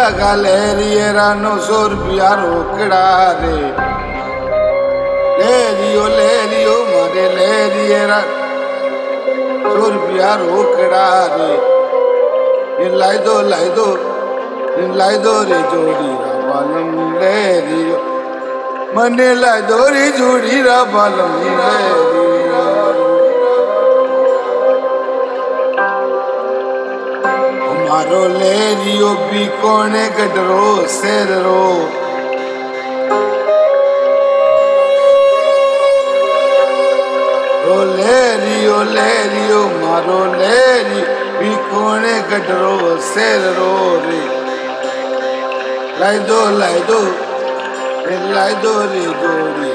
galeriera, la रानो no sorbia rockड़ा रे। लेरियो लेरियो मारे लेरिएरा सोरबिया रोकड़ा रे। इन लाई दो लाई दो इन लाई दो रे जोड़ी रा बालम लेरियो मने लाई दो रे जोड़ी रा बालम लेरियो मारो लेरियो भी कोने गडरो शेर रो। रो लेरियो लेरियो मारो लेरी भी कोने गडरो शेर रो रे। लाई दो लाई दो रे लाई दो रे जोड़ी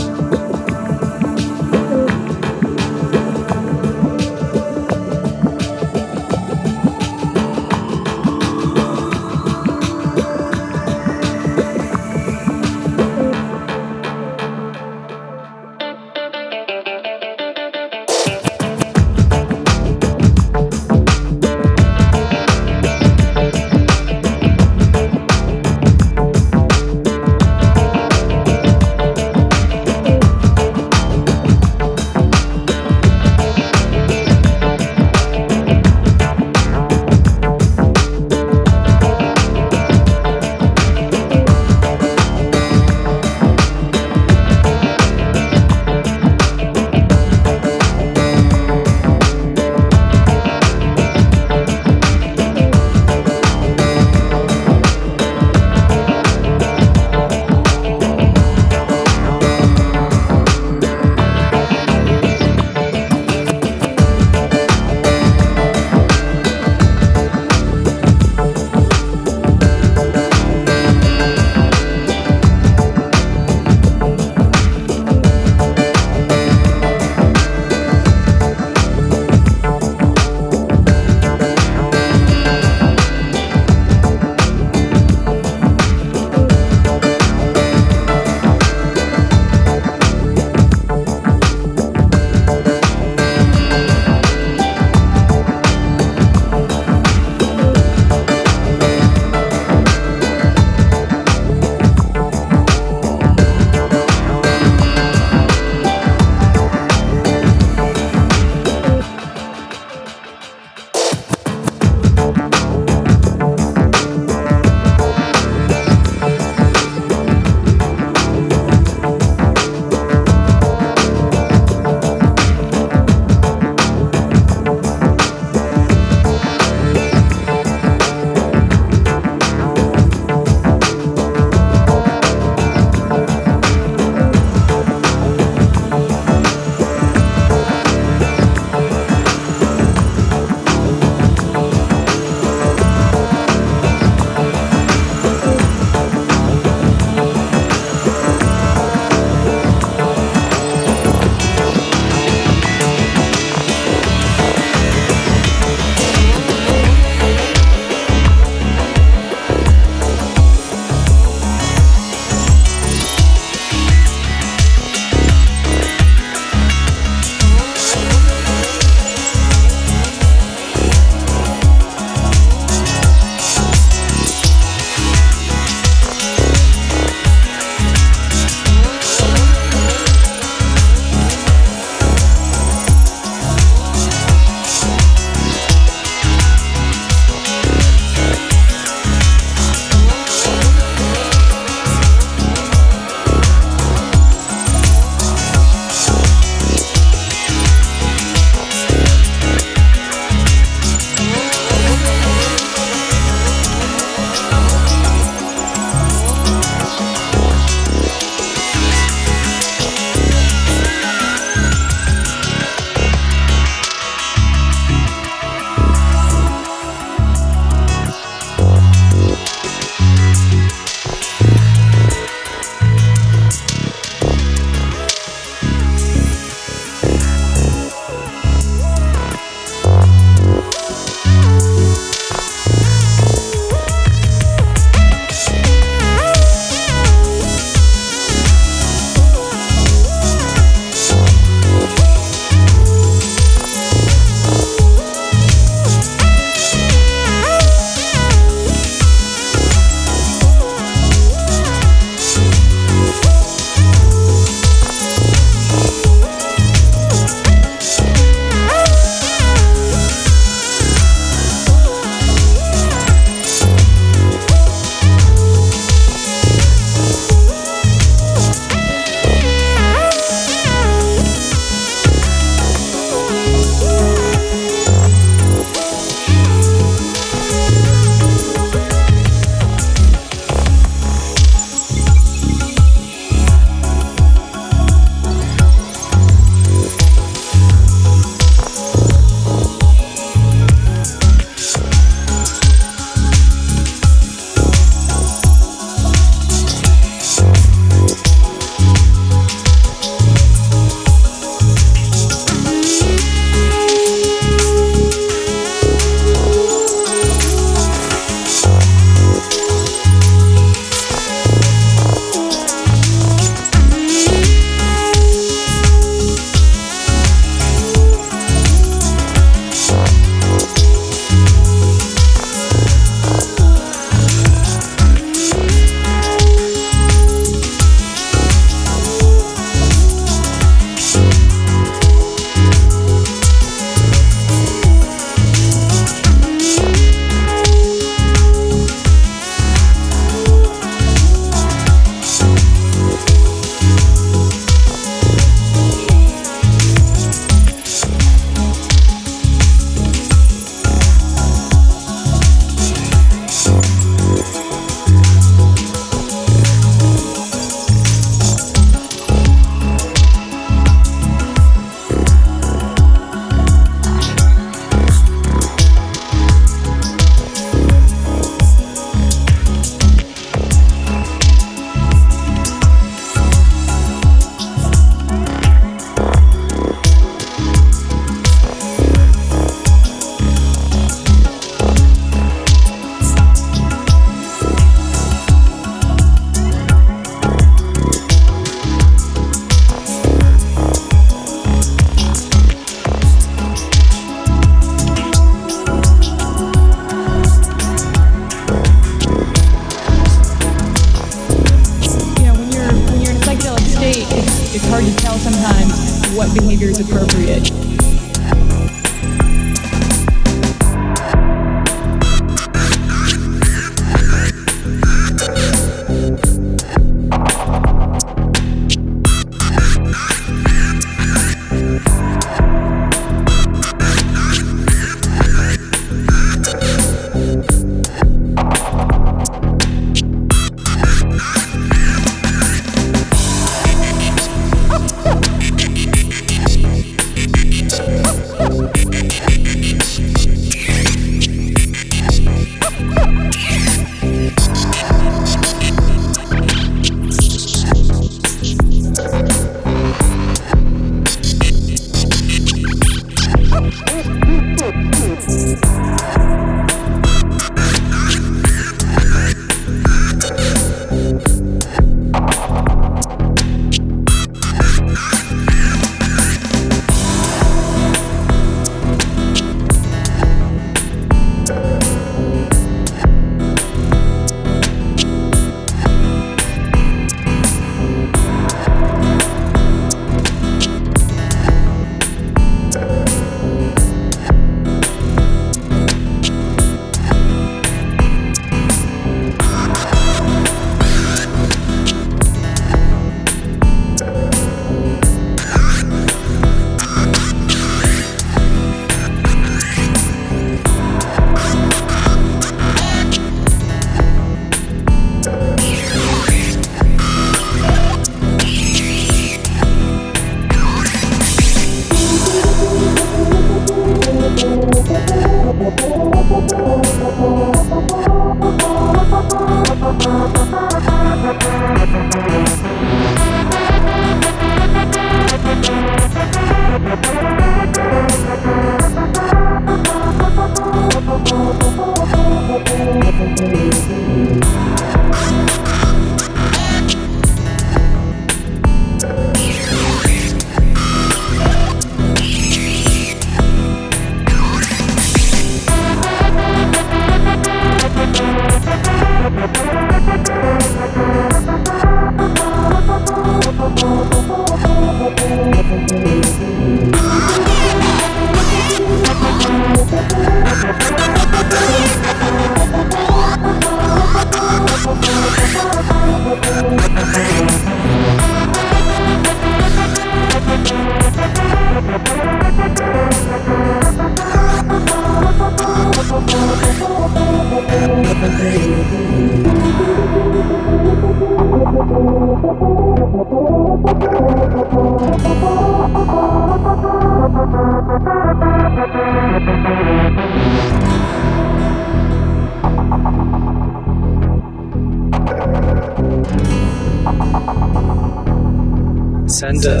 send a,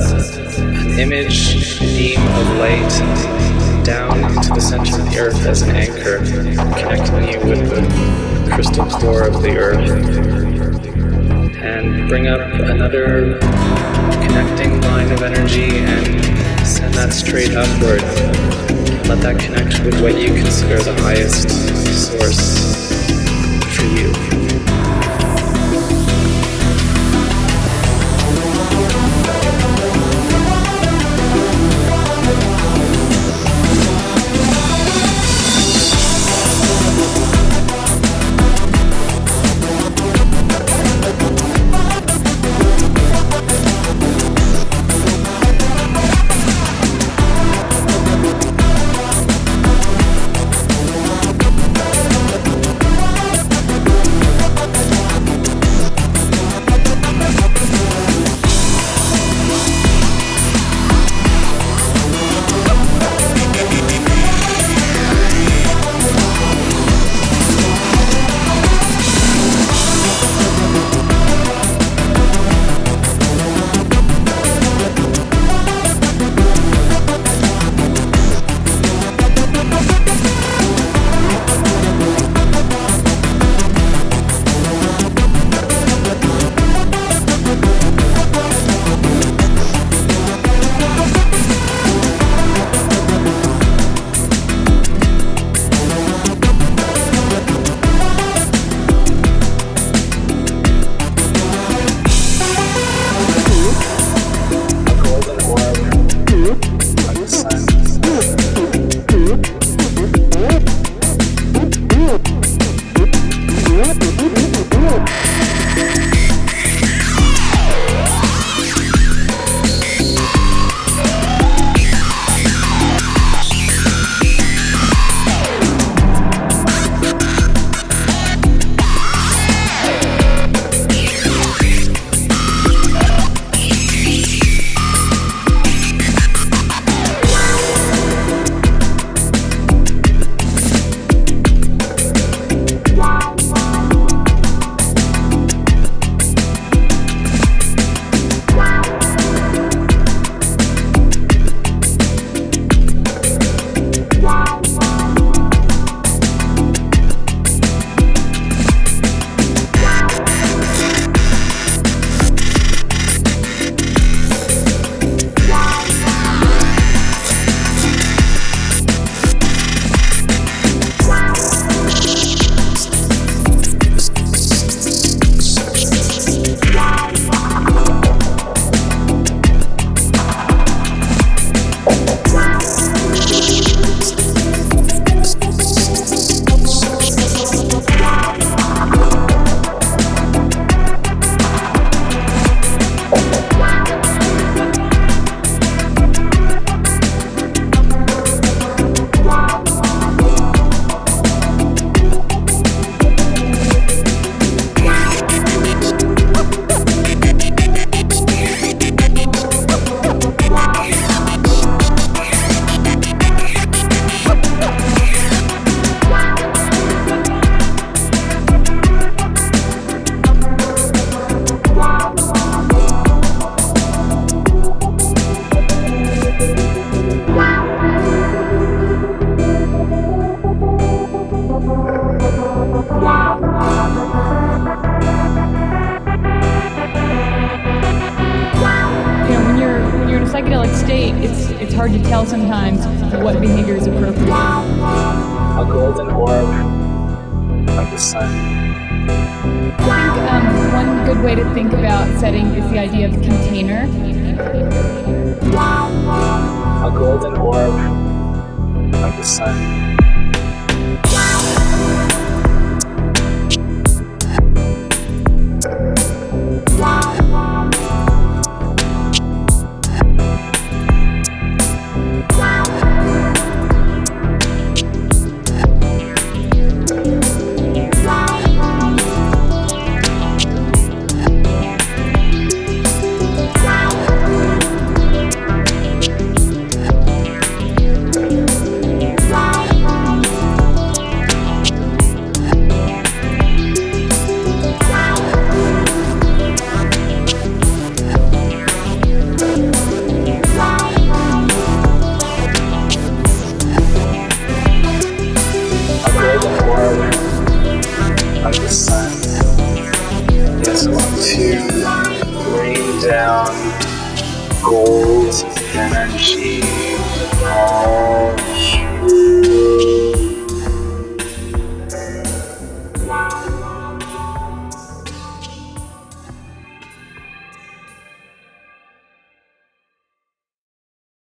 an image beam of light down into the center of the earth as an anchor, connecting you with the crystal core of the earth. And bring up another connecting line of energy and send that straight upward. Let that connect with what you consider the highest source for you.